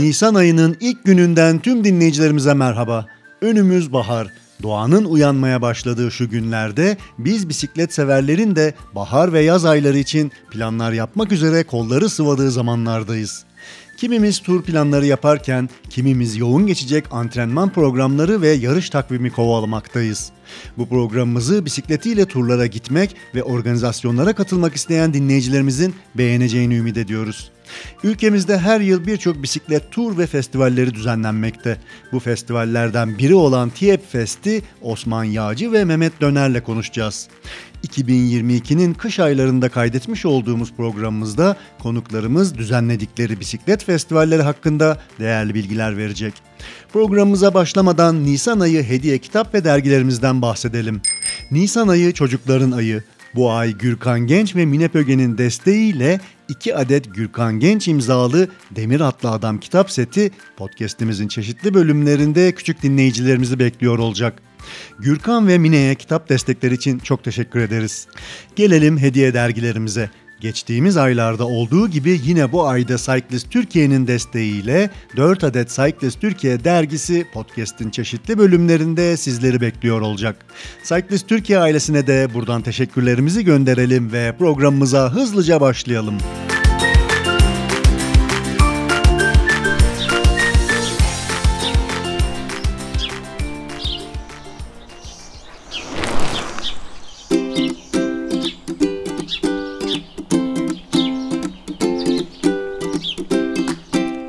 Nisan ayının ilk gününden tüm dinleyicilerimize merhaba. Önümüz bahar. Doğanın uyanmaya başladığı şu günlerde biz bisiklet severlerin de bahar ve yaz ayları için planlar yapmak üzere kolları sıvadığı zamanlardayız. Kimimiz tur planları yaparken kimimiz yoğun geçecek antrenman programları ve yarış takvimi kovalamaktayız. Bu programımızı bisikletiyle turlara gitmek ve organizasyonlara katılmak isteyen dinleyicilerimizin beğeneceğini ümit ediyoruz. Ülkemizde her yıl birçok bisiklet tur ve festivalleri düzenlenmekte. Bu festivallerden biri olan TİEP Fest'i Osman Yağcı ve Mehmet Döner'le konuşacağız. 2022'nin kış aylarında kaydetmiş olduğumuz programımızda konuklarımız düzenledikleri bisiklet festivalleri hakkında değerli bilgiler verecek. Programımıza başlamadan Nisan ayı hediye kitap ve dergilerimizden bahsedelim. Nisan ayı çocukların ayı. Bu ay Gürkan Genç ve Mine Pöge'nin desteğiyle 2 adet Gürkan Genç imzalı Demir Atlı Adam kitap seti podcast'imizin çeşitli bölümlerinde küçük dinleyicilerimizi bekliyor olacak. Gürkan ve Mine'ye kitap destekleri için çok teşekkür ederiz. Gelelim hediye dergilerimize. Geçtiğimiz aylarda olduğu gibi yine bu ayda Cyclist Türkiye'nin desteğiyle 4 adet Cyclist Türkiye dergisi podcast'in çeşitli bölümlerinde sizleri bekliyor olacak. Cyclist Türkiye ailesine de buradan teşekkürlerimizi gönderelim ve programımıza hızlıca başlayalım.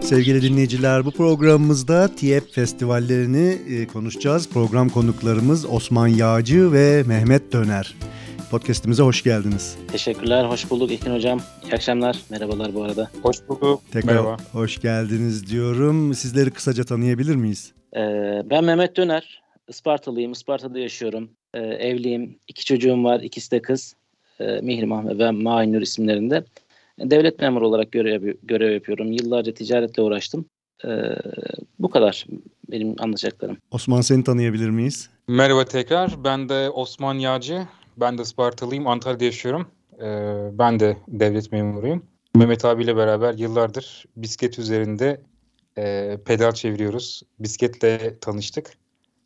Sevgili dinleyiciler bu programımızda TİEP festivallerini e, konuşacağız. Program konuklarımız Osman Yağcı ve Mehmet Döner. Podcast'imize hoş geldiniz. Teşekkürler, hoş bulduk Ekin Hocam. İyi akşamlar, merhabalar bu arada. Hoş bulduk. Tekrar Merhaba. hoş geldiniz diyorum. Sizleri kısaca tanıyabilir miyiz? Ee, ben Mehmet Döner, Ispartalıyım, Isparta'da yaşıyorum. Ee, evliyim, iki çocuğum var, ikisi de kız. Ee, Mihrimah ve Mahinur isimlerinde. Devlet memuru olarak görev, görev yapıyorum. Yıllarca ticaretle uğraştım. Ee, bu kadar benim anlayacaklarım. Osman seni tanıyabilir miyiz? Merhaba tekrar. Ben de Osman Yağcı. Ben de Spartalıyım. Antalya'da yaşıyorum. Ee, ben de devlet memuruyum. Mehmet abiyle beraber yıllardır bisiklet üzerinde e, pedal çeviriyoruz. Bisikletle tanıştık.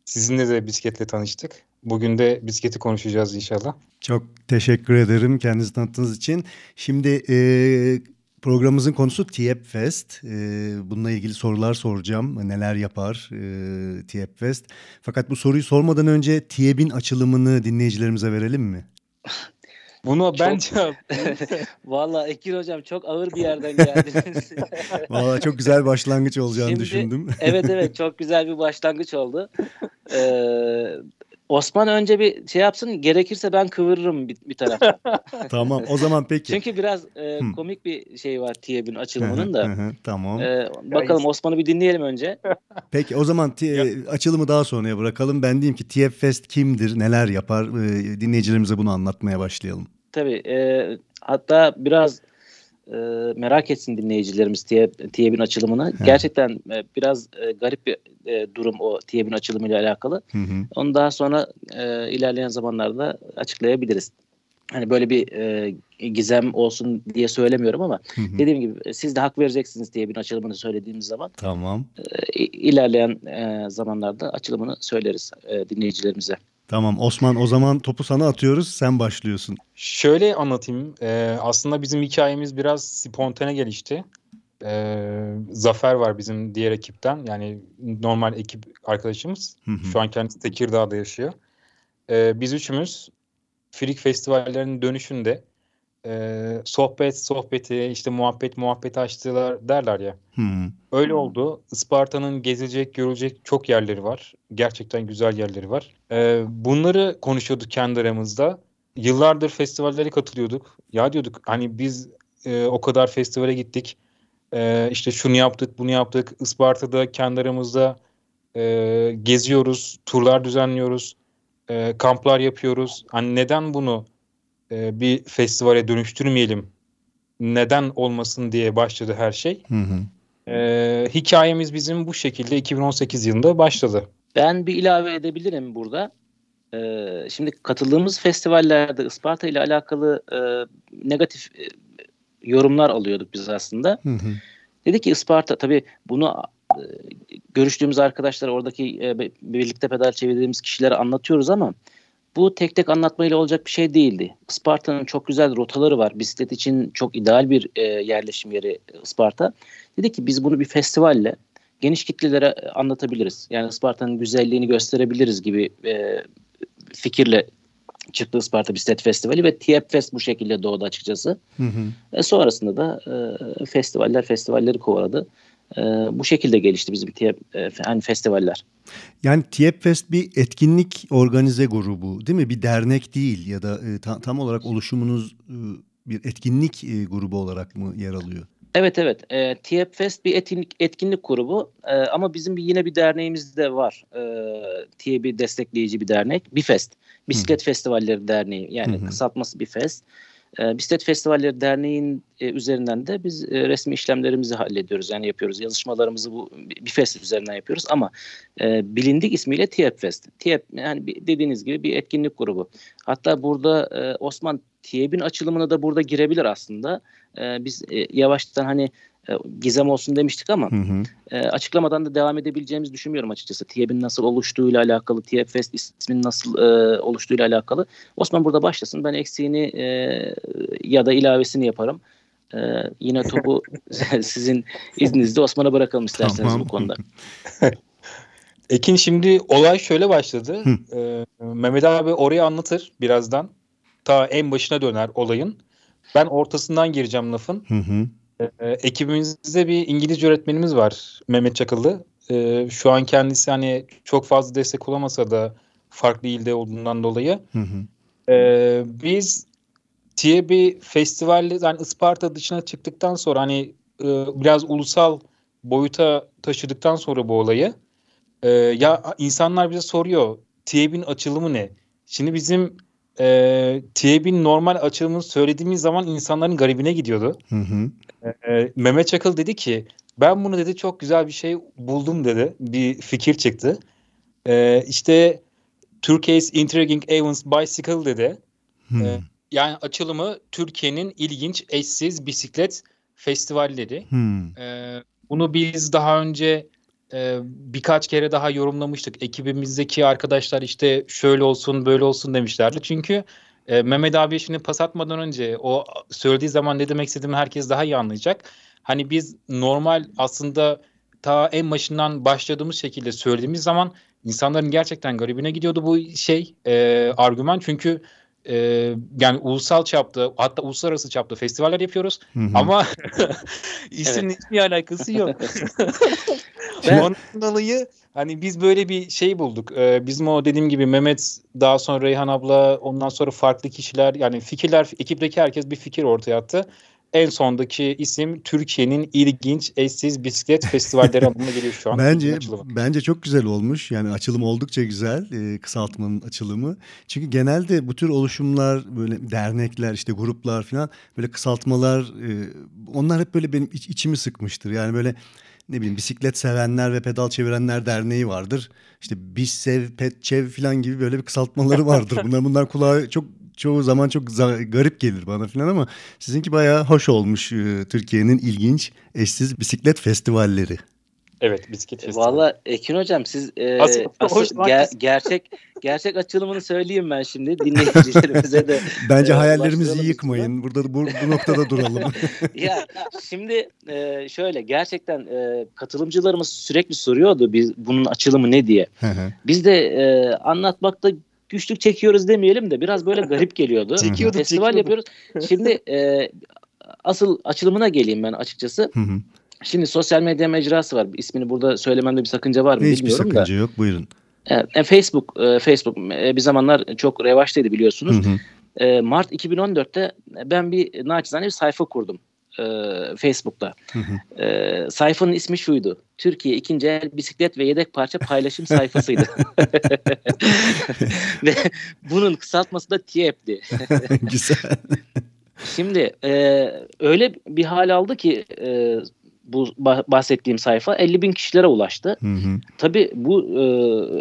Sizinle de bisikletle tanıştık. Bugün de bisikleti konuşacağız inşallah. Çok teşekkür ederim kendinizi tanıttığınız için. Şimdi e, programımızın konusu TİEP Fest. E, bununla ilgili sorular soracağım. Neler yapar e, TİEP Fest? Fakat bu soruyu sormadan önce TİEP'in açılımını dinleyicilerimize verelim mi? Bunu ben cevap. Valla Ekin Hocam çok ağır bir yerden geldiniz. Valla çok güzel başlangıç olacağını Şimdi, düşündüm. evet evet çok güzel bir başlangıç oldu. Ee, Osman önce bir şey yapsın gerekirse ben kıvırırım bir, bir taraftan. tamam o zaman peki. Çünkü biraz e, komik bir şey var TİEB'in açılımının da. tamam. E, bakalım Osman'ı bir dinleyelim önce. Peki o zaman açılımı daha sonraya bırakalım. Ben diyeyim ki TİEB Fest kimdir, neler yapar e, dinleyicilerimize bunu anlatmaya başlayalım. Tabii e, hatta biraz e, merak etsin dinleyicilerimiz TİEB'in açılımını. He. Gerçekten e, biraz e, garip bir e, durum o TİEB'in açılımıyla alakalı. Hı hı. Onu daha sonra e, ilerleyen zamanlarda açıklayabiliriz. Hani böyle bir e, gizem olsun diye söylemiyorum ama hı hı. dediğim gibi siz de hak vereceksiniz diye bir açılımını söylediğimiz zaman. Tamam. E, ilerleyen e, zamanlarda açılımını söyleriz e, dinleyicilerimize. Tamam Osman o zaman topu sana atıyoruz sen başlıyorsun. Şöyle anlatayım ee, aslında bizim hikayemiz biraz spontane gelişti. Ee, Zafer var bizim diğer ekipten yani normal ekip arkadaşımız. Hı hı. Şu an kendisi Tekirdağ'da yaşıyor. Ee, biz üçümüz Frik festivallerinin dönüşünde e, sohbet sohbeti işte muhabbet muhabbet açtılar derler ya. Hmm. Öyle oldu. Isparta'nın gezilecek görülecek çok yerleri var. Gerçekten güzel yerleri var. E, bunları konuşuyorduk kendi aramızda. Yıllardır festivallere katılıyorduk. Ya diyorduk hani biz e, o kadar festivale gittik. E, işte şunu yaptık bunu yaptık. Isparta'da kendi aramızda e, geziyoruz. Turlar düzenliyoruz. E, kamplar yapıyoruz. Hani neden bunu e, bir festivale dönüştürmeyelim neden olmasın diye başladı her şey. Hı hı. E, hikayemiz bizim bu şekilde 2018 yılında başladı. Ben bir ilave edebilirim burada. Ee, şimdi katıldığımız festivallerde Isparta ile alakalı e, negatif e, yorumlar alıyorduk biz aslında. Hı hı. Dedi ki Isparta tabii bunu e, görüştüğümüz arkadaşlar oradaki e, birlikte pedal çevirdiğimiz kişilere anlatıyoruz ama bu tek tek anlatmayla olacak bir şey değildi. Isparta'nın çok güzel rotaları var. Bisiklet için çok ideal bir e, yerleşim yeri Isparta. Dedi ki biz bunu bir festivalle geniş kitlelere anlatabiliriz. Yani Isparta'nın güzelliğini gösterebiliriz gibi e, fikirle çıktı Isparta Bisiklet Festivali ve TİEP Fest bu şekilde doğdu açıkçası. Hı hı. E sonrasında da e, festivaller festivalleri kovaladı. E, bu şekilde gelişti bizim TİEP e, hani festivaller. Yani TİEP Fest bir etkinlik organize grubu değil mi? Bir dernek değil ya da e, tam, tam olarak oluşumunuz e, bir etkinlik e, grubu olarak mı yer alıyor? Evet evet. E, TİEP Fest bir etkinlik, etkinlik grubu e, ama bizim bir yine bir derneğimiz de var. E, TİEP'i destekleyici bir dernek. Bifest. Bisiklet Hı. Festivalleri Derneği. Yani Hı. kısaltması Bifest. E, Bisiklet Festivalleri Derneği'nin e, üzerinden de biz e, resmi işlemlerimizi hallediyoruz. Yani yapıyoruz. Yazışmalarımızı bu Bifest üzerinden yapıyoruz ama e, bilindik ismiyle TİEP Fest. TİEP yani dediğiniz gibi bir etkinlik grubu. Hatta burada e, Osman TİEP'in açılımına da burada girebilir aslında. E, biz e, yavaştan hani e, gizem olsun demiştik ama hı hı. E, açıklamadan da devam edebileceğimizi düşünmüyorum açıkçası. TİEP'in nasıl oluştuğuyla alakalı, TİEP Fest isminin nasıl e, oluştuğuyla alakalı. Osman burada başlasın. Ben eksiğini e, ya da ilavesini yaparım. E, yine topu sizin izninizle Osman'a bırakalım isterseniz tamam. bu konuda. Ekin şimdi olay şöyle başladı. Ee, Mehmet abi orayı anlatır birazdan. Ta en başına döner olayın. Ben ortasından gireceğim lafın. Hı hı. Ee, ekibimizde bir İngilizce öğretmenimiz var Mehmet Çakıllı. Ee, şu an kendisi hani çok fazla destek olamasa da farklı ilde olduğundan dolayı. Hı hı. Ee, biz TİEB'i festivalle yani Isparta dışına çıktıktan sonra hani e, biraz ulusal boyuta taşıdıktan sonra bu olayı e, ya insanlar bize soruyor TİEB'in açılımı ne? Şimdi bizim e, TİEB'in normal açılımını söylediğimiz zaman insanların garibine gidiyordu. Hı hı. E, Mehmet Çakıl dedi ki ben bunu dedi çok güzel bir şey buldum dedi. Bir fikir çıktı. E, işte Turkey's Intriguing Events Bicycle dedi. Hmm. E, yani açılımı Türkiye'nin ilginç eşsiz bisiklet festivalleri. Hmm. E, bunu biz daha önce e, birkaç kere daha yorumlamıştık. Ekibimizdeki arkadaşlar işte şöyle olsun böyle olsun demişlerdi. Çünkü e, Mehmet abi şimdi pas atmadan önce o söylediği zaman ne demek istediğimi herkes daha iyi anlayacak. Hani biz normal aslında ta en başından başladığımız şekilde söylediğimiz zaman insanların gerçekten garibine gidiyordu bu şey e, argüman. Çünkü e, yani ulusal çapta hatta uluslararası çapta festivaller yapıyoruz hı hı. ama işin evet. hiçbir alakası yok. ben... Ondan dolayı hani biz böyle bir şey bulduk. Ee, bizim o dediğim gibi Mehmet daha sonra Reyhan abla ondan sonra farklı kişiler yani fikirler ekipteki herkes bir fikir ortaya attı en sondaki isim Türkiye'nin ilginç eşsiz bisiklet festivalleri anlamına geliyor şu an. bence bence çok güzel olmuş. Yani açılım oldukça güzel. E, kısaltmanın açılımı. Çünkü genelde bu tür oluşumlar böyle dernekler işte gruplar falan böyle kısaltmalar e, onlar hep böyle benim iç, içimi sıkmıştır. Yani böyle ne bileyim bisiklet sevenler ve pedal çevirenler derneği vardır. İşte biz sev pet çev falan gibi böyle bir kısaltmaları vardır. Bunlar bunlar kulağa çok çoğu zaman çok garip gelir bana falan ama sizinki bayağı hoş olmuş e, Türkiye'nin ilginç eşsiz bisiklet festivalleri. Evet bisiklet festivali. Valla Ekin hocam siz e, asıl, asıl ger- gerçek gerçek açılımını söyleyeyim ben şimdi dinleyicilerimize de. Bence e, hayallerimizi yıkmayın. Burada bu, bu noktada duralım. ya şimdi e, şöyle gerçekten e, katılımcılarımız sürekli soruyordu biz bunun açılımı ne diye. biz de e, anlatmakta güçlük çekiyoruz demeyelim de biraz böyle garip geliyordu. çekiyorduk, Festival çekiyorduk. yapıyoruz. Şimdi e, asıl açılımına geleyim ben açıkçası. Şimdi sosyal medya mecrası var. İsmini burada söylememde bir sakınca var mı Hiçbir bilmiyorum da. Hiçbir sakınca yok buyurun. E, Facebook e, Facebook e, bir zamanlar çok revaçtaydı biliyorsunuz. Hı hı. E, Mart 2014'te ben bir naçizane bir sayfa kurdum e, Facebook'ta. Hı hı. E, sayfanın ismi şuydu. Türkiye ikinci el bisiklet ve yedek parça paylaşım sayfasıydı. ve bunun kısaltması da TİEP'ti. Güzel. Şimdi e, öyle bir hal aldı ki e, bu bahsettiğim sayfa 50 bin kişilere ulaştı. Hı hı. Tabii bu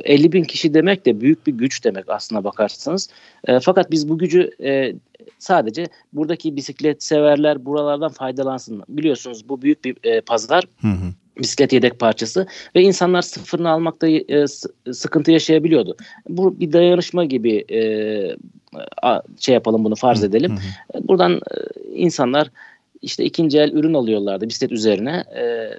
e, 50 bin kişi demek de büyük bir güç demek aslına bakarsanız. E, fakat biz bu gücü e, sadece buradaki bisiklet severler buralardan faydalansın. Biliyorsunuz bu büyük bir e, pazar. Hı hı bisiklet yedek parçası ve insanlar sıfırını almakta e, sıkıntı yaşayabiliyordu. Bu bir dayanışma gibi e, şey yapalım bunu farz edelim. Hı hı. Buradan e, insanlar işte ikinci el ürün alıyorlardı bisiklet üzerine. E,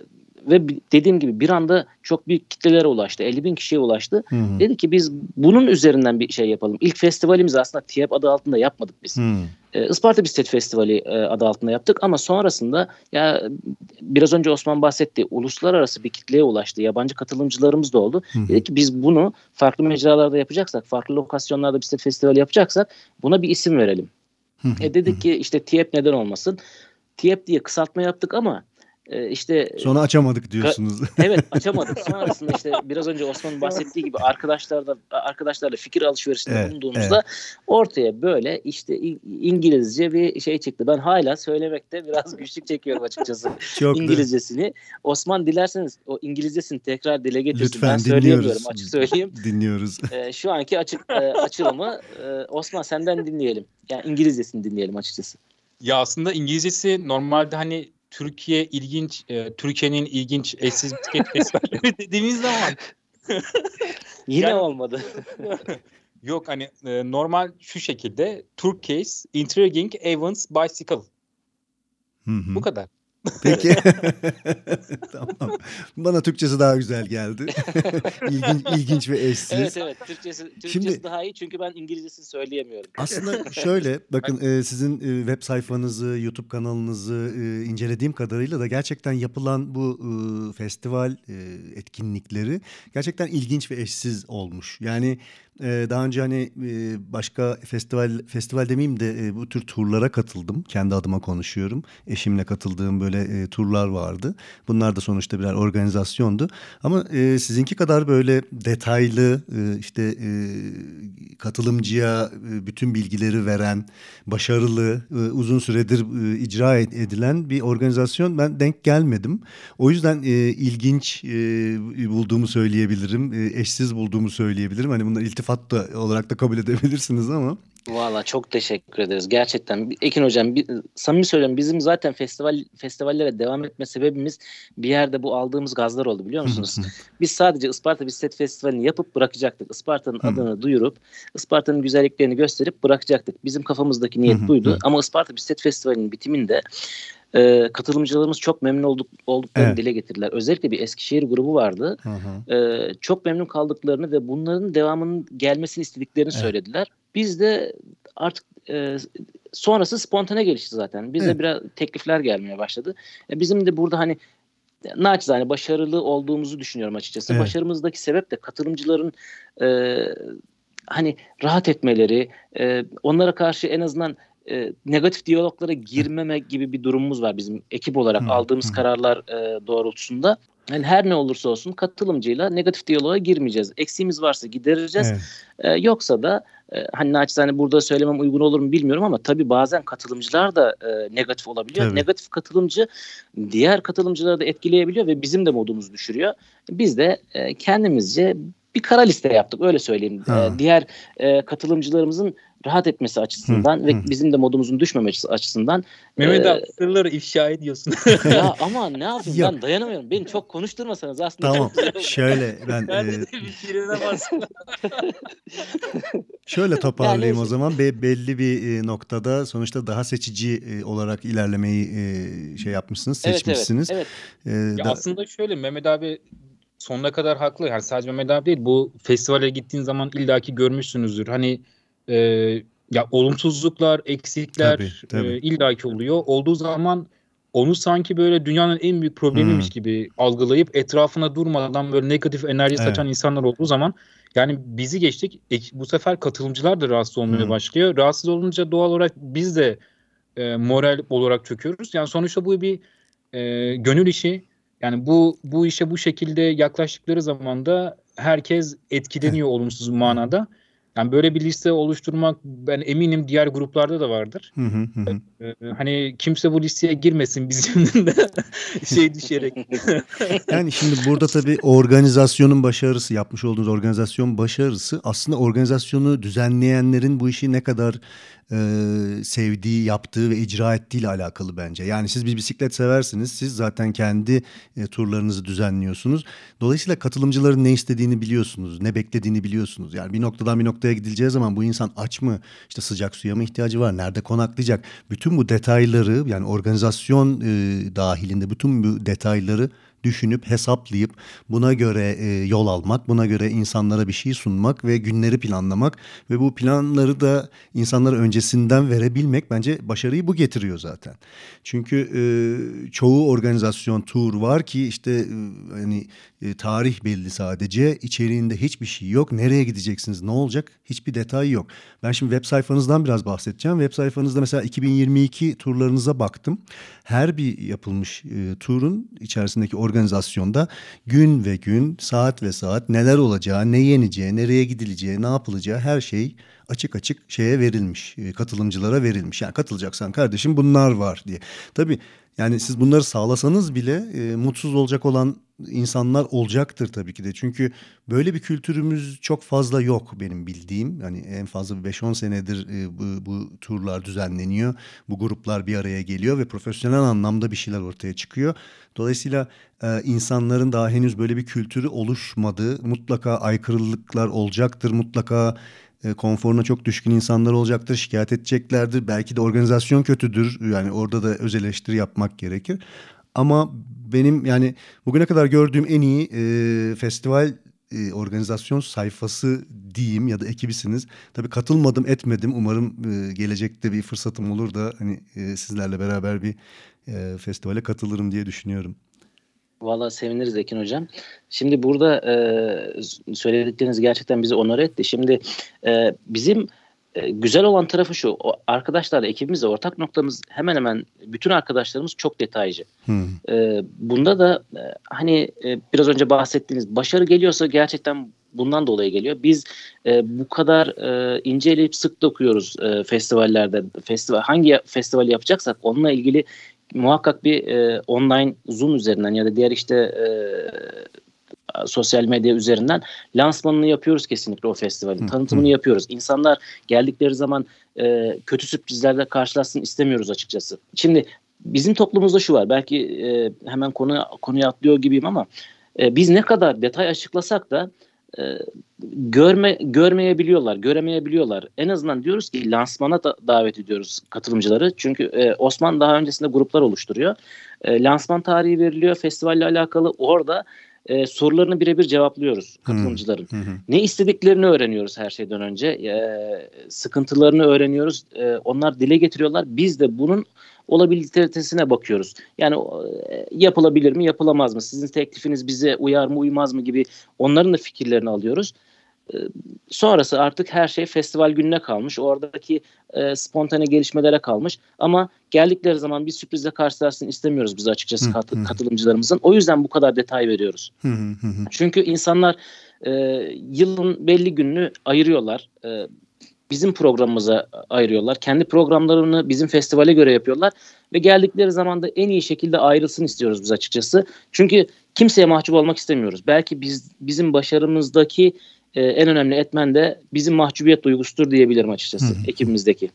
ve dediğim gibi bir anda çok büyük kitlelere ulaştı. 50 bin kişiye ulaştı. Hı hı. Dedi ki biz bunun üzerinden bir şey yapalım. İlk festivalimizi aslında TİEP adı altında yapmadık biz. Hı. E, Isparta Bisiklet Festivali e, adı altında yaptık ama sonrasında ya biraz önce Osman bahsetti. Uluslararası bir kitleye ulaştı. Yabancı katılımcılarımız da oldu. Hı hı. Dedi ki biz bunu farklı mecralarda yapacaksak, farklı lokasyonlarda bisiklet festivali yapacaksak buna bir isim verelim. Hı hı. E dedik ki işte TİEP neden olmasın? TİEP diye kısaltma yaptık ama e, işte sonra açamadık diyorsunuz. evet açamadık. Sonrasında işte biraz önce Osman'ın bahsettiği gibi arkadaşlarla arkadaşlarla fikir alışverişinde evet, bulunduğumuzda evet. ortaya böyle işte İngilizce bir şey çıktı. Ben hala söylemekte biraz güçlük çekiyorum açıkçası Çok İngilizcesini. Da. Osman dilerseniz o İngilizcesini tekrar dile getirsin. Lütfen, ben söyleyemiyorum açık söyleyeyim. dinliyoruz. E, şu anki açık e, açılımı e, Osman senden dinleyelim. Yani İngilizcesini dinleyelim açıkçası. Ya aslında İngilizcesi normalde hani Türkiye ilginç, e, Türkiye'nin ilginç eşsiz bisiklet festivalleri dediğimiz zaman yine yani, olmadı. yok hani e, normal şu şekilde Turkish Intriguing Events Bicycle. Hı hı. Bu kadar. Peki. tamam. Bana Türkçesi daha güzel geldi. İlginç, ilginç ve eşsiz. Evet evet. Türkçesi, Türkçesi Şimdi, daha iyi çünkü ben İngilizcesini söyleyemiyorum. Aslında şöyle bakın e, sizin e, web sayfanızı, YouTube kanalınızı e, incelediğim kadarıyla da gerçekten yapılan bu e, festival e, etkinlikleri gerçekten ilginç ve eşsiz olmuş. Yani ee, daha önce hani e, başka festival festival demeyeyim de e, bu tür turlara katıldım. Kendi adıma konuşuyorum. Eşimle katıldığım böyle e, turlar vardı. Bunlar da sonuçta birer organizasyondu. Ama sizinki kadar böyle detaylı işte katılımcıya bütün bilgileri veren, başarılı, uzun süredir icra edilen bir organizasyon ben denk gelmedim. O yüzden ilginç bulduğumu söyleyebilirim. Eşsiz bulduğumu söyleyebilirim. Hani bunlar iltifat iltifat da olarak da kabul edebilirsiniz ama. Valla çok teşekkür ederiz. Gerçekten Ekin Hocam bir, samimi söylüyorum bizim zaten festival festivallere devam etme sebebimiz bir yerde bu aldığımız gazlar oldu biliyor musunuz? Biz sadece Isparta Bisiklet Festivali'ni yapıp bırakacaktık. Isparta'nın adını duyurup Isparta'nın güzelliklerini gösterip bırakacaktık. Bizim kafamızdaki niyet buydu. Ama Isparta Bisiklet Festivali'nin bitiminde e, katılımcılarımız çok memnun olduk, olduklarını evet. dile getirdiler. Özellikle bir Eskişehir grubu vardı. Hı hı. E, çok memnun kaldıklarını ve bunların devamının gelmesini istediklerini evet. söylediler. Biz de artık e, sonrası spontane gelişti zaten. Bize evet. biraz teklifler gelmeye başladı. E, bizim de burada hani naçizane başarılı olduğumuzu düşünüyorum açıkçası. Evet. Başarımızdaki sebep de katılımcıların e, hani rahat etmeleri, e, onlara karşı en azından e, negatif diyaloglara girmeme gibi bir durumumuz var bizim ekip olarak hmm. aldığımız hmm. kararlar e, doğrultusunda. Yani her ne olursa olsun katılımcıyla negatif diyaloğa girmeyeceğiz. Eksiğimiz varsa gidereceğiz. Evet. E, yoksa da e, hani naçizane burada söylemem uygun olur mu bilmiyorum ama tabii bazen katılımcılar da e, negatif olabiliyor. Tabii. Negatif katılımcı diğer katılımcıları da etkileyebiliyor ve bizim de modumuzu düşürüyor. Biz de e, kendimizce bir kara liste yaptık öyle söyleyeyim. E, diğer e, katılımcılarımızın rahat etmesi açısından hı, ve hı. bizim de modumuzun düşmemesi açısından. Mehmet e, abi sırları ifşa ediyorsun. ya ama ne yapayım Yok. ben dayanamıyorum. Beni çok konuşturmasanız aslında. Tamam şöyle ben. ben e, şöyle toparlayayım yani, o zaman. Be, belli bir e, noktada sonuçta daha seçici e, olarak ilerlemeyi e, şey yapmışsınız, seçmişsiniz. Evet, evet, evet. E, ya da... Aslında şöyle Mehmet abi sonuna kadar haklı. Yani sadece Mehmet abi değil bu festivale gittiğin zaman illaki görmüşsünüzdür. Hani e, ya olumsuzluklar, eksikler tabii, tabii. E, illaki oluyor. Olduğu zaman onu sanki böyle dünyanın en büyük problemiymiş hmm. gibi algılayıp etrafına durmadan böyle negatif enerji evet. saçan insanlar olduğu zaman yani bizi geçtik. E, bu sefer katılımcılar da rahatsız olmaya hmm. başlıyor. Rahatsız olunca doğal olarak biz de e, moral olarak çöküyoruz. Yani sonuçta bu bir e, gönül işi. Yani bu bu işe bu şekilde yaklaştıkları zaman da herkes etkileniyor olumsuz manada. Yani böyle bir liste oluşturmak ben eminim diğer gruplarda da vardır. Hı hı hı. Ee, hani kimse bu listeye girmesin bizim de şey düşerek. yani şimdi burada tabii organizasyonun başarısı, yapmış olduğunuz organizasyon başarısı aslında organizasyonu düzenleyenlerin bu işi ne kadar e, sevdiği, yaptığı ve icra ettiği ile alakalı bence. Yani siz bir bisiklet seversiniz. Siz zaten kendi e, turlarınızı düzenliyorsunuz. Dolayısıyla katılımcıların ne istediğini biliyorsunuz, ne beklediğini biliyorsunuz. Yani bir noktadan bir noktaya gidileceği zaman bu insan aç mı, işte sıcak suya mı ihtiyacı var, nerede konaklayacak? Bütün bu detayları yani organizasyon e, dahilinde bütün bu detayları düşünüp hesaplayıp buna göre e, yol almak, buna göre insanlara bir şey sunmak ve günleri planlamak ve bu planları da insanlara öncesinden verebilmek bence başarıyı bu getiriyor zaten. Çünkü e, çoğu organizasyon tur var ki işte e, hani e, tarih belli sadece içeriğinde hiçbir şey yok. Nereye gideceksiniz, ne olacak hiçbir detay yok. Ben şimdi web sayfanızdan biraz bahsedeceğim. Web sayfanızda mesela 2022 turlarınıza baktım. Her bir yapılmış e, turun içerisindeki organizasyonda gün ve gün, saat ve saat neler olacağı, ne yeneceği, nereye gidileceği, ne yapılacağı her şey açık açık şeye verilmiş, e, katılımcılara verilmiş. Yani katılacaksan kardeşim bunlar var diye. Tabii yani siz bunları sağlasanız bile e, mutsuz olacak olan insanlar olacaktır tabii ki de. Çünkü böyle bir kültürümüz çok fazla yok benim bildiğim. Yani en fazla bir 5-10 senedir e, bu, bu turlar düzenleniyor. Bu gruplar bir araya geliyor ve profesyonel anlamda bir şeyler ortaya çıkıyor. Dolayısıyla e, insanların daha henüz böyle bir kültürü oluşmadı. Mutlaka aykırılıklar olacaktır. Mutlaka e, konforuna çok düşkün insanlar olacaktır, şikayet edeceklerdir. Belki de organizasyon kötüdür. Yani orada da öz eleştiri yapmak gerekir. Ama benim yani bugüne kadar gördüğüm en iyi e, festival e, organizasyon sayfası diyeyim ya da ekibisiniz. Tabii katılmadım, etmedim. Umarım e, gelecekte bir fırsatım olur da hani e, sizlerle beraber bir e, festivale katılırım diye düşünüyorum. Valla seviniriz Ekin Hocam. Şimdi burada e, söyledikleriniz gerçekten bizi onur etti. Şimdi e, bizim e, güzel olan tarafı şu. O arkadaşlarla ekibimizle ortak noktamız hemen hemen bütün arkadaşlarımız çok detaycı. Hmm. E, bunda da e, hani e, biraz önce bahsettiğiniz başarı geliyorsa gerçekten bundan dolayı geliyor. Biz e, bu kadar e, inceleyip sık dokuyoruz e, festivallerde. Festival hangi festival yapacaksak onunla ilgili muhakkak bir e, online Zoom üzerinden ya da diğer işte e, sosyal medya üzerinden lansmanını yapıyoruz kesinlikle o festivalin. Tanıtımını yapıyoruz. İnsanlar geldikleri zaman e, kötü sürprizlerle karşılaşsın istemiyoruz açıkçası. Şimdi bizim toplumumuzda şu var. Belki e, hemen konu konuya atlıyor gibiyim ama e, biz ne kadar detay açıklasak da e, görme görmeyebiliyorlar, göremeyebiliyorlar. En azından diyoruz ki lansmana da davet ediyoruz katılımcıları. Çünkü e, Osman daha öncesinde gruplar oluşturuyor. E, lansman tarihi veriliyor festivalle alakalı. Orada e, sorularını birebir cevaplıyoruz katılımcıların. Hı hı. Ne istediklerini öğreniyoruz her şeyden önce. E, sıkıntılarını öğreniyoruz. E, onlar dile getiriyorlar. Biz de bunun olabilitesine bakıyoruz. Yani e, yapılabilir mi, yapılamaz mı? Sizin teklifiniz bize uyar mı, uymaz mı gibi onların da fikirlerini alıyoruz. E, sonrası artık her şey festival gününe kalmış. Oradaki e, spontane gelişmelere kalmış. Ama geldikleri zaman bir sürprizle karşılarsın istemiyoruz biz açıkçası kat, katılımcılarımızın. O yüzden bu kadar detay veriyoruz. Çünkü insanlar e, yılın belli gününü ayırıyorlar. E, bizim programımıza ayırıyorlar. Kendi programlarını bizim festivale göre yapıyorlar ve geldikleri zaman da en iyi şekilde ayrılsın istiyoruz biz açıkçası. Çünkü kimseye mahcup olmak istemiyoruz. Belki biz bizim başarımızdaki e, en önemli etmen de bizim mahcubiyet duygusudur diyebilirim açıkçası Hı. ekibimizdeki.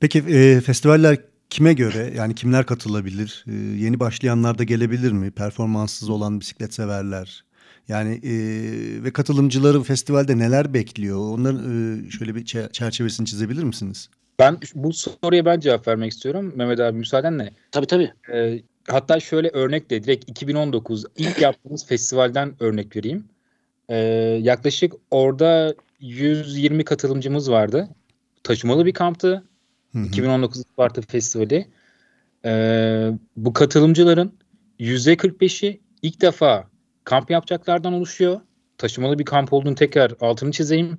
Peki e, festivaller kime göre yani kimler katılabilir? E, yeni başlayanlar da gelebilir mi? Performanssız olan bisiklet severler yani e, ve katılımcıları festivalde neler bekliyor? Onların e, şöyle bir çerçevesini çizebilir misiniz? Ben bu soruya ben cevap vermek istiyorum Mehmet abi müsaadenle. Tabii tabii. E, hatta şöyle örnek de direkt 2019 ilk yaptığımız festivalden örnek vereyim. E, yaklaşık orada 120 katılımcımız vardı. Taşımalı bir kamptı. Hı hı. 2019 Isparta Festivali. E, bu katılımcıların %45'i ilk defa kamp yapacaklardan oluşuyor. Taşımalı bir kamp olduğunu tekrar altını çizeyim.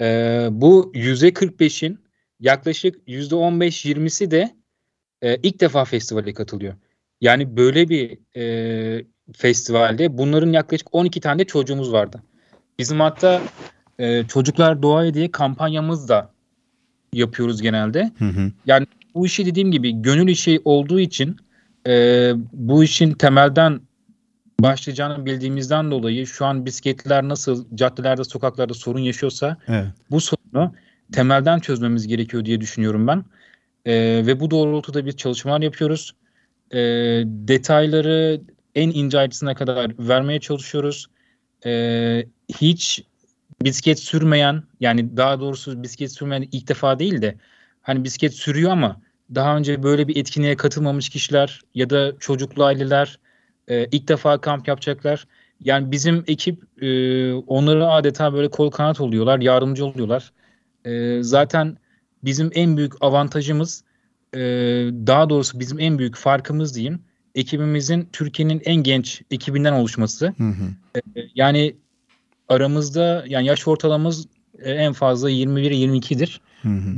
Ee, bu %45'in yaklaşık %15-20'si de e, ilk defa festivale katılıyor. Yani böyle bir e, festivalde bunların yaklaşık 12 tane çocuğumuz vardı. Bizim hatta e, Çocuklar Doğaya diye kampanyamız da yapıyoruz genelde. Hı hı. Yani bu işi dediğim gibi gönül işi olduğu için e, bu işin temelden başlayacağını bildiğimizden dolayı şu an bisikletler nasıl caddelerde sokaklarda sorun yaşıyorsa evet. bu sorunu temelden çözmemiz gerekiyor diye düşünüyorum ben. E, ve bu doğrultuda bir çalışmalar yapıyoruz. E, detayları en ince ayrıntısına kadar vermeye çalışıyoruz. E, hiç bisiklet sürmeyen yani daha doğrusu bisiklet sürmeyen ilk defa değil de hani bisiklet sürüyor ama daha önce böyle bir etkinliğe katılmamış kişiler ya da çocuklu aileler e, ilk defa kamp yapacaklar. Yani bizim ekip e, onlara adeta böyle kol kanat oluyorlar, yardımcı oluyorlar. E, zaten bizim en büyük avantajımız e, daha doğrusu bizim en büyük farkımız diyeyim ekibimizin Türkiye'nin en genç ekibinden oluşması. Hı hı. E, yani aramızda yani yaş ortalamamız e, en fazla 21-22'dir.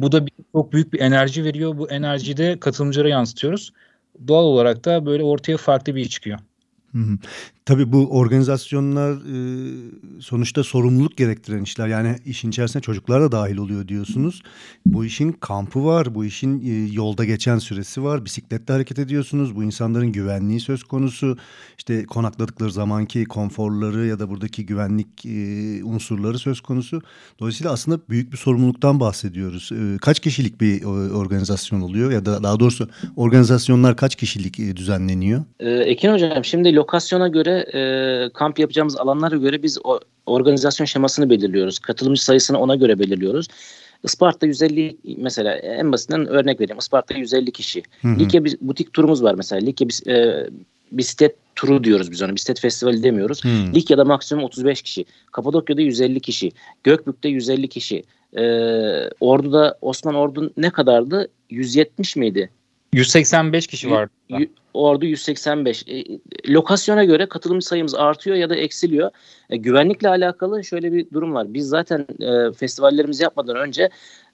Bu da bir, çok büyük bir enerji veriyor. Bu enerjiyi de katılımcılara yansıtıyoruz. Doğal olarak da böyle ortaya farklı bir iş çıkıyor. Mhm. Tabii bu organizasyonlar e, sonuçta sorumluluk gerektiren işler. Yani işin içerisine çocuklar da dahil oluyor diyorsunuz. Bu işin kampı var, bu işin e, yolda geçen süresi var. Bisikletle hareket ediyorsunuz. Bu insanların güvenliği söz konusu. İşte konakladıkları zamanki konforları ya da buradaki güvenlik e, unsurları söz konusu. Dolayısıyla aslında büyük bir sorumluluktan bahsediyoruz. E, kaç kişilik bir organizasyon oluyor ya da daha doğrusu organizasyonlar kaç kişilik e, düzenleniyor? E, Ekin Hocam şimdi lokasyona göre e, kamp yapacağımız alanlara göre biz o organizasyon şemasını belirliyoruz. Katılımcı sayısını ona göre belirliyoruz. Isparta 150 mesela en basitinden örnek vereyim. Isparta 150 kişi. Hı hı. Likya butik turumuz var mesela. Likya biz e, bisiklet turu diyoruz biz ona. Bisiklet festivali demiyoruz. Hmm. Likya'da maksimum 35 kişi. Kapadokya'da 150 kişi. Gökbük'te 150 kişi. Ee, Ordu'da Osman Ordu ne kadardı? 170 miydi? 185 kişi vardı. Ordu 185. E, lokasyona göre katılımcı sayımız artıyor ya da eksiliyor. E, güvenlikle alakalı şöyle bir durum var. Biz zaten e, festivallerimizi yapmadan önce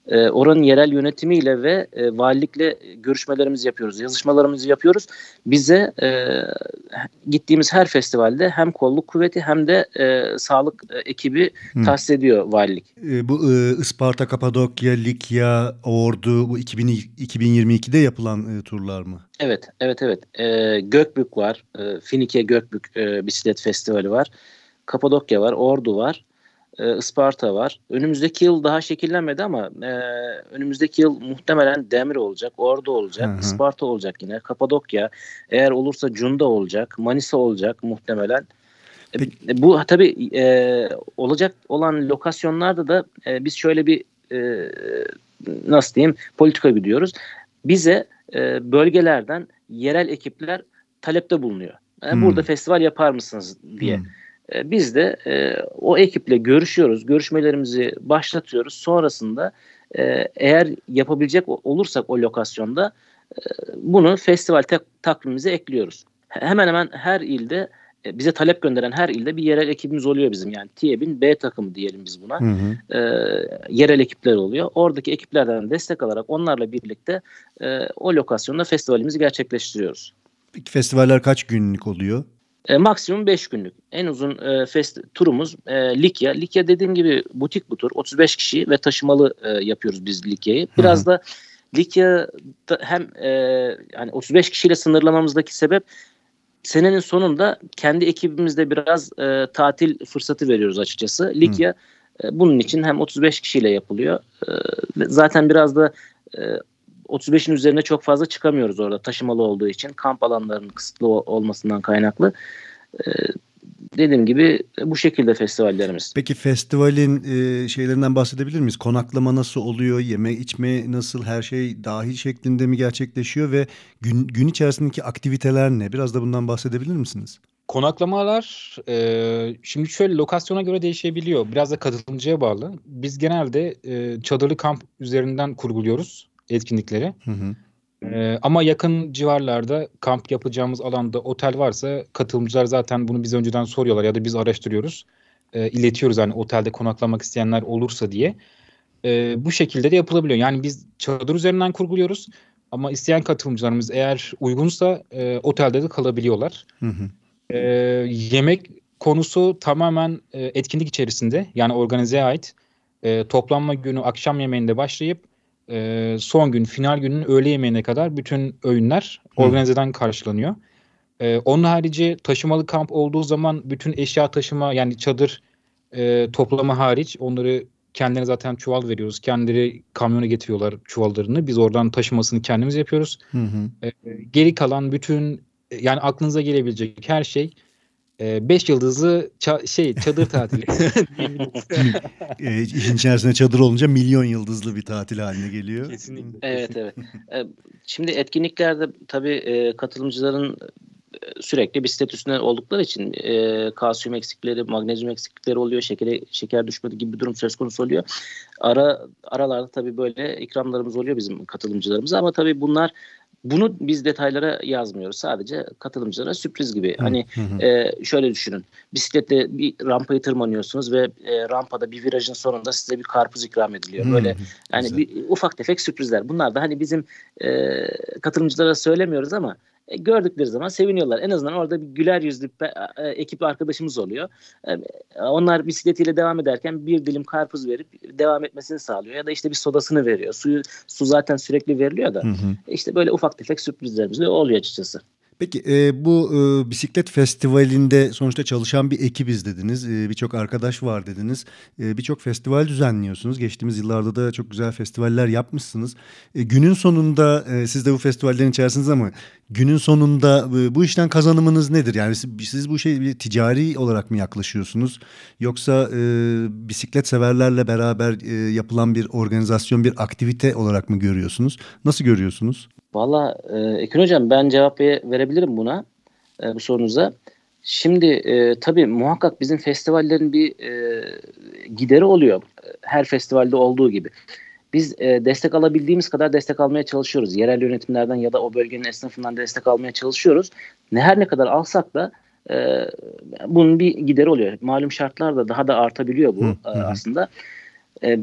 e, oranın yerel yönetimiyle ve e, valilikle görüşmelerimizi yapıyoruz, yazışmalarımızı yapıyoruz. Bize e, gittiğimiz her festivalde hem kolluk kuvveti hem de e, sağlık ekibi Hı. tahsis ediyor valilik. E, bu e, Isparta, Kapadokya, Likya, Ordu bu 2000, 2022'de yapılan e, turlar mı? Evet, evet, evet. E, Gökbük var, e, Finike Gökbük e, bisiklet festivali var. Kapadokya var, Ordu var e, Isparta var. Önümüzdeki yıl daha şekillenmedi ama e, önümüzdeki yıl muhtemelen Demir olacak, Ordu olacak, hı hı. Isparta olacak yine, Kapadokya. Eğer olursa Cunda olacak, Manisa olacak muhtemelen. E, Peki. bu tabii e, olacak olan lokasyonlarda da e, biz şöyle bir e, nasıl diyeyim politika gidiyoruz. Bize e, bölgelerden yerel ekipler talepte bulunuyor. Yani hmm. Burada festival yapar mısınız diye. Hmm. E, biz de e, o ekiple görüşüyoruz, görüşmelerimizi başlatıyoruz. Sonrasında e, eğer yapabilecek olursak o lokasyonda e, bunu festival takvimimize ekliyoruz. Hemen hemen her ilde e, bize talep gönderen her ilde bir yerel ekibimiz oluyor bizim. Yani TİEB'in B takımı diyelim biz buna. Hı hı. E, yerel ekipler oluyor. Oradaki ekiplerden destek alarak onlarla birlikte e, o lokasyonda festivalimizi gerçekleştiriyoruz. Peki festivaller kaç günlük oluyor? E, maksimum 5 günlük. En uzun e, fest turumuz e, Likya. Likya dediğim gibi butik bu tur. 35 kişi ve taşımalı e, yapıyoruz biz Likya'yı. Biraz Hı-hı. da Likya'da hem e, yani 35 kişiyle sınırlamamızdaki sebep senenin sonunda kendi ekibimizde biraz e, tatil fırsatı veriyoruz açıkçası. Likya e, bunun için hem 35 kişiyle yapılıyor. E, zaten biraz da e, 35'in üzerine çok fazla çıkamıyoruz orada taşımalı olduğu için kamp alanlarının kısıtlı olmasından kaynaklı. Ee, dediğim gibi bu şekilde festivallerimiz. Peki festivalin e, şeylerinden bahsedebilir miyiz? Konaklama nasıl oluyor? Yeme içme nasıl? Her şey dahil şeklinde mi gerçekleşiyor ve gün, gün içerisindeki aktiviteler ne? Biraz da bundan bahsedebilir misiniz? Konaklamalar e, şimdi şöyle lokasyona göre değişebiliyor. Biraz da katılımcıya bağlı. Biz genelde e, çadırlı kamp üzerinden kurguluyoruz etkinlikleri. Hı hı. Ee, ama yakın civarlarda kamp yapacağımız alanda otel varsa katılımcılar zaten bunu biz önceden soruyorlar ya da biz araştırıyoruz. E, iletiyoruz yani otelde konaklamak isteyenler olursa diye. E, bu şekilde de yapılabiliyor. Yani biz çadır üzerinden kurguluyoruz ama isteyen katılımcılarımız eğer uygunsa e, otelde de kalabiliyorlar. Hı hı. E, yemek konusu tamamen e, etkinlik içerisinde yani organizeye ait. E, toplanma günü akşam yemeğinde başlayıp e, son gün final günün öğle yemeğine kadar bütün öğünler Hı. organizeden karşılanıyor. E, onun harici taşımalı kamp olduğu zaman bütün eşya taşıma yani çadır e, toplama hariç onları kendilerine zaten çuval veriyoruz. Kendileri kamyona getiriyorlar çuvallarını. Biz oradan taşımasını kendimiz yapıyoruz. Hı hı. E, geri kalan bütün yani aklınıza gelebilecek her şey 5 yıldızlı ça- şey çadır tatili. e, işin içerisinde çadır olunca milyon yıldızlı bir tatil haline geliyor. Kesinlikle. Evet evet. Şimdi etkinliklerde tabii katılımcıların sürekli bisiklet üstünde oldukları için e, kalsiyum eksikleri, magnezyum eksiklikleri oluyor, şeker şeker düşmedi gibi bir durum söz konusu oluyor. Ara aralarda tabii böyle ikramlarımız oluyor bizim katılımcılarımıza ama tabii bunlar bunu biz detaylara yazmıyoruz. Sadece katılımcılara sürpriz gibi. Hı, hani hı. E, şöyle düşünün. Bisikletle bir rampayı tırmanıyorsunuz ve e, rampada bir virajın sonunda size bir karpuz ikram ediliyor. Böyle hı, yani bir ufak tefek sürprizler. Bunlar da hani bizim e, katılımcılara söylemiyoruz ama e, gördükleri zaman seviniyorlar. En azından orada bir güler yüzlü e, ekip arkadaşımız oluyor. E, onlar bisikletiyle devam ederken bir dilim karpuz verip devam etmesini sağlıyor. Ya da işte bir sodasını veriyor. Suyu su zaten sürekli veriliyor da. Hı hı. İşte böyle ufak tefek sürprizlerimiz de oluyor açıkçası. Peki e, bu e, bisiklet festivalinde sonuçta çalışan bir ekibiz dediniz. E, Birçok arkadaş var dediniz. E, Birçok festival düzenliyorsunuz. Geçtiğimiz yıllarda da çok güzel festivaller yapmışsınız. E, günün sonunda e, siz de bu festivallerin içerisiniz ama günün sonunda e, bu işten kazanımınız nedir? Yani siz, siz bu şey bir ticari olarak mı yaklaşıyorsunuz? Yoksa e, bisiklet severlerle beraber e, yapılan bir organizasyon, bir aktivite olarak mı görüyorsunuz? Nasıl görüyorsunuz? Valla e, Ekin Hocam ben cevap verebilirim buna e, bu sorunuza. Şimdi e, tabii muhakkak bizim festivallerin bir e, gideri oluyor. Her festivalde olduğu gibi. Biz e, destek alabildiğimiz kadar destek almaya çalışıyoruz. Yerel yönetimlerden ya da o bölgenin esnafından destek almaya çalışıyoruz. Ne her ne kadar alsak da e, bunun bir gideri oluyor. Malum şartlar da daha da artabiliyor bu hı, e, aslında. E,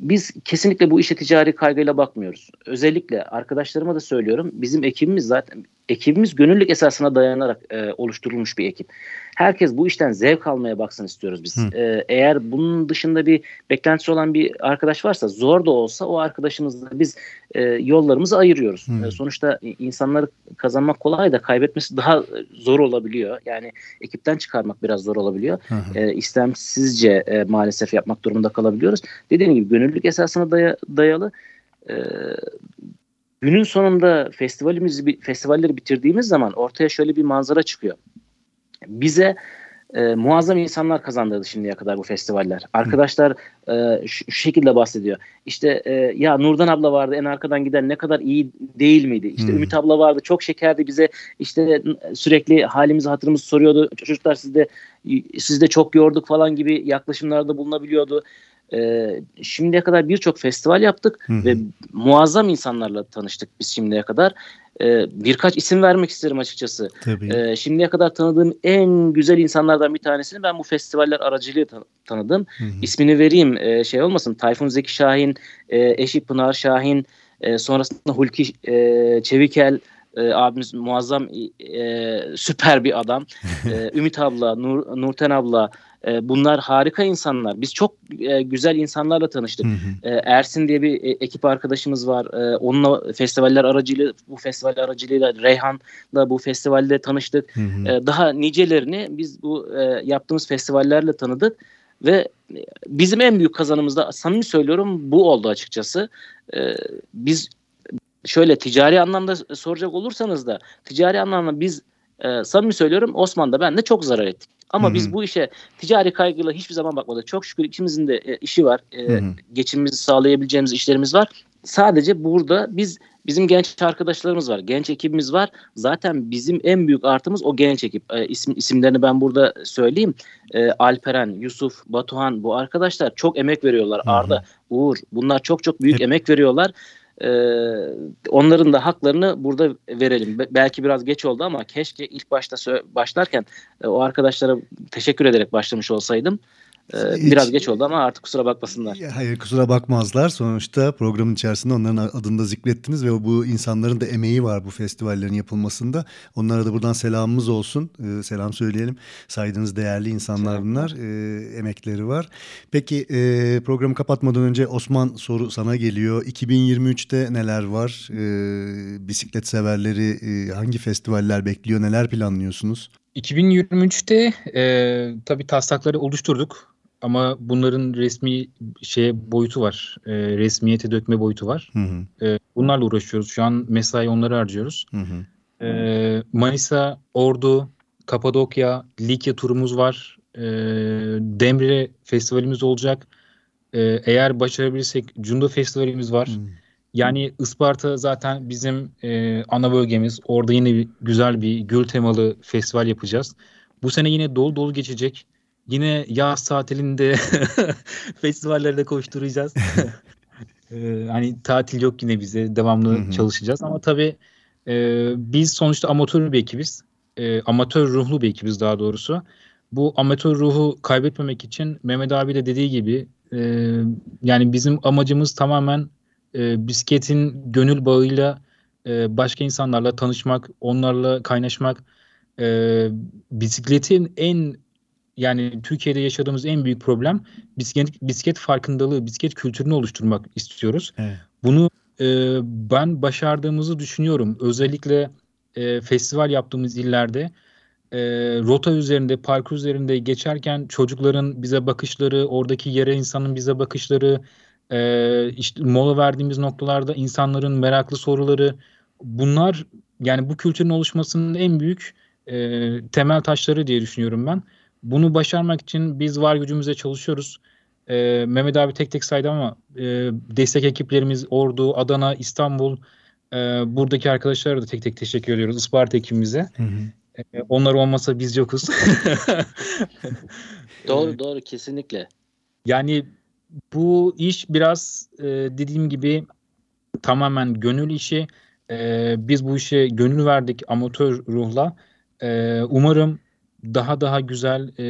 biz kesinlikle bu işe ticari kaygıyla bakmıyoruz. Özellikle arkadaşlarıma da söylüyorum. Bizim ekibimiz zaten ekibimiz gönüllülük esasına dayanarak e, oluşturulmuş bir ekip. Herkes bu işten zevk almaya baksın istiyoruz biz. E, eğer bunun dışında bir beklentisi olan bir arkadaş varsa zor da olsa o arkadaşımızla biz e, yollarımızı ayırıyoruz. E, sonuçta insanları kazanmak kolay da kaybetmesi daha zor olabiliyor. Yani ekipten çıkarmak biraz zor olabiliyor. E, istemsizce e, maalesef yapmak durumunda kalabiliyoruz. Dediğim gibi gönüllülük esasına daya, dayalı e, günün sonunda festivalimizi festivalleri bitirdiğimiz zaman ortaya şöyle bir manzara çıkıyor. Bize e, muazzam insanlar kazandırdı şimdiye kadar bu festivaller. Arkadaşlar e, şu, şu şekilde bahsediyor. İşte e, ya Nurdan abla vardı en arkadan giden ne kadar iyi değil miydi? İşte hmm. Ümit abla vardı çok şekerdi bize işte sürekli halimizi hatırımızı soruyordu. Çocuklar sizde sizde çok yorduk falan gibi yaklaşımlarda bulunabiliyordu. E, şimdiye kadar birçok festival yaptık Hı-hı. ve muazzam insanlarla tanıştık biz şimdiye kadar. E, birkaç isim vermek isterim açıkçası. Tabii. E, şimdiye kadar tanıdığım en güzel insanlardan bir tanesini ben bu festivaller aracılığıyla tan- tanıdım. Hı-hı. İsmini vereyim e, şey olmasın. Tayfun Zeki Şahin, e, eşi Pınar Şahin, e, sonrasında Hulki e, Çevikel, e, abimiz muazzam e, süper bir adam. E, Ümit abla, Nur, Nurten abla, e, bunlar harika insanlar. Biz çok e, güzel insanlarla tanıştık. Hı hı. E, Ersin diye bir e, ekip arkadaşımız var. E, onunla festivaller aracılığıyla bu festival aracılığıyla Reyhan'la bu festivalde tanıştık. Hı hı. E, daha nicelerini biz bu e, yaptığımız festivallerle tanıdık ve bizim en büyük kazanımız da samimi söylüyorum bu oldu açıkçası. E, biz şöyle ticari anlamda soracak olursanız da ticari anlamda biz e, samimi söylüyorum Osman'da ben de çok zarar ettik. Ama Hı-hı. biz bu işe ticari kaygıyla hiçbir zaman bakmadık. Çok şükür ikimizin de e, işi var. E, geçimimizi sağlayabileceğimiz işlerimiz var. Sadece burada biz bizim genç arkadaşlarımız var. Genç ekibimiz var. Zaten bizim en büyük artımız o genç ekip. E, isim isimlerini ben burada söyleyeyim. E, Alperen, Yusuf, Batuhan bu arkadaşlar çok emek veriyorlar. Hı-hı. Arda, Uğur bunlar çok çok büyük Hep. emek veriyorlar e, onların da haklarını burada verelim. Be- belki biraz geç oldu ama keşke ilk başta başlarken e, o arkadaşlara teşekkür ederek başlamış olsaydım. Ee, Hiç, biraz geç oldu ama artık kusura bakmasınlar. Hayır kusura bakmazlar. Sonuçta programın içerisinde onların adını da zikrettiniz ve bu insanların da emeği var bu festivallerin yapılmasında. Onlara da buradan selamımız olsun. Ee, selam söyleyelim. Saydığınız değerli insanlar bunlar. Ee, emekleri var. Peki e, programı kapatmadan önce Osman soru sana geliyor. 2023'te neler var? Ee, bisiklet severleri e, hangi festivaller bekliyor? Neler planlıyorsunuz? 2023'te e, tabii taslakları oluşturduk ama bunların resmi şey boyutu var. E, resmiyete dökme boyutu var. Hı hı. E, bunlarla uğraşıyoruz. Şu an mesai onları harcıyoruz. Hı hı. E, Manisa, Ordu, Kapadokya, Likya turumuz var. E, Demre festivalimiz olacak. E, eğer başarabilirsek Cunda festivalimiz var. Hı. Yani Isparta zaten bizim e, ana bölgemiz. Orada yine bir, güzel bir göl temalı festival yapacağız. Bu sene yine dolu dolu geçecek. Yine yaz tatilinde festivallerde koşturacağız. ee, hani tatil yok yine bize. Devamlı hı hı. çalışacağız. Ama tabii e, biz sonuçta amatör bir ekibiz. E, amatör ruhlu bir ekibiz daha doğrusu. Bu amatör ruhu kaybetmemek için Mehmet abi de dediği gibi e, yani bizim amacımız tamamen e, bisikletin gönül bağıyla e, başka insanlarla tanışmak, onlarla kaynaşmak, e, bisikletin en yani Türkiye'de yaşadığımız en büyük problem bisiklet bisiklet farkındalığı, bisiklet kültürünü oluşturmak istiyoruz. Evet. Bunu e, ben başardığımızı düşünüyorum. Özellikle e, festival yaptığımız illerde e, rota üzerinde, parkur üzerinde geçerken çocukların bize bakışları, oradaki yere insanın bize bakışları, e, işte mola verdiğimiz noktalarda insanların meraklı soruları, bunlar yani bu kültürün oluşmasının en büyük e, temel taşları diye düşünüyorum ben. Bunu başarmak için biz var gücümüzle çalışıyoruz. Ee, Mehmet abi tek tek saydı ama e, destek ekiplerimiz Ordu, Adana, İstanbul e, buradaki arkadaşlara da tek tek teşekkür ediyoruz. Isparta ekibimize. Hı hı. E, onlar olmasa biz yokuz. doğru doğru kesinlikle. Yani bu iş biraz e, dediğim gibi tamamen gönül işi. E, biz bu işe gönül verdik amatör ruhla. E, umarım daha daha güzel e,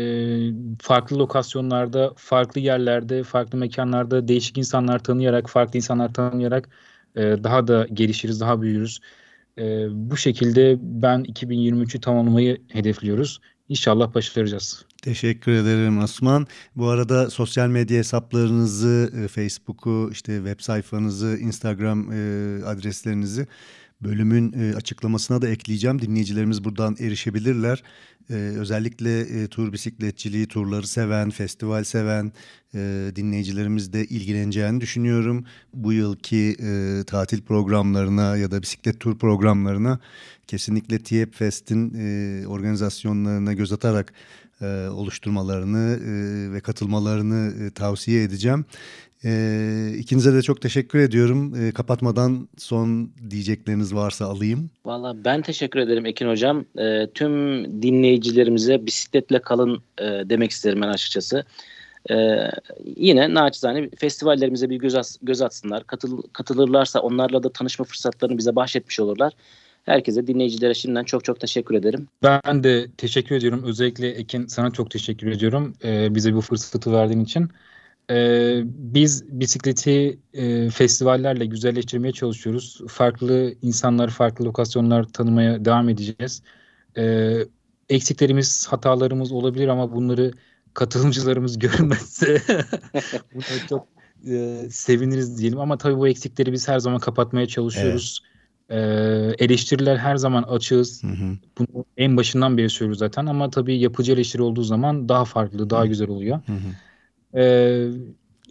farklı lokasyonlarda, farklı yerlerde, farklı mekanlarda değişik insanlar tanıyarak, farklı insanlar tanıyarak e, daha da gelişiriz, daha büyürüz. E, bu şekilde ben 2023'ü tamamlamayı hedefliyoruz. İnşallah başaracağız. Teşekkür ederim Osman. Bu arada sosyal medya hesaplarınızı, Facebook'u, işte web sayfanızı, Instagram adreslerinizi bölümün e, açıklamasına da ekleyeceğim. Dinleyicilerimiz buradan erişebilirler. E, özellikle e, tur bisikletçiliği, turları seven, festival seven dinleyicilerimiz de ilgileneceğini düşünüyorum. Bu yılki tatil programlarına ya da bisiklet tur programlarına kesinlikle Tiyep Fest'in organizasyonlarına göz atarak oluşturmalarını ve katılmalarını tavsiye edeceğim. E, ikinize de çok teşekkür ediyorum. E, kapatmadan son diyecekleriniz varsa alayım. Valla ben teşekkür ederim Ekin Hocam. E, tüm dinleyicilerimize bisikletle kalın e, demek isterim ben açıkçası. E, yine naçizane festivallerimize bir göz, as, göz atsınlar. Katıl, katılırlarsa onlarla da tanışma fırsatlarını bize bahşetmiş olurlar. Herkese dinleyicilere şimdiden çok çok teşekkür ederim. Ben de teşekkür ediyorum. Özellikle Ekin sana çok teşekkür ediyorum. Ee, bize bu fırsatı verdiğin için. Ee, biz bisikleti e, festivallerle güzelleştirmeye çalışıyoruz. Farklı insanlar, farklı lokasyonlar tanımaya devam edeceğiz. Ee, eksiklerimiz, hatalarımız olabilir ama bunları katılımcılarımız görmezse bunları çok e, seviniriz diyelim. Ama tabii bu eksikleri biz her zaman kapatmaya çalışıyoruz. Evet. Ee, eleştiriler her zaman açığız. Hı hı. Bunu en başından beri söylüyoruz zaten ama tabii yapıcı eleştiri olduğu zaman daha farklı, daha hı. güzel oluyor. Hı hı. E,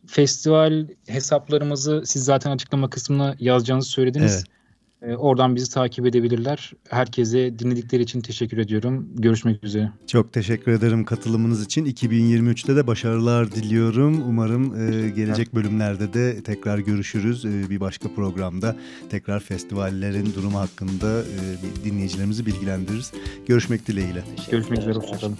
festival hesaplarımızı siz zaten açıklama kısmına yazacağınızı söylediniz. Evet. E, oradan bizi takip edebilirler. Herkese dinledikleri için teşekkür ediyorum. Görüşmek üzere. Çok teşekkür ederim katılımınız için. 2023'te de başarılar diliyorum. Umarım e, gelecek bölümlerde de tekrar görüşürüz. E, bir başka programda tekrar festivallerin durumu hakkında e, dinleyicilerimizi bilgilendiririz. Görüşmek dileğiyle. Görüşmek üzere. Hoşçakalın.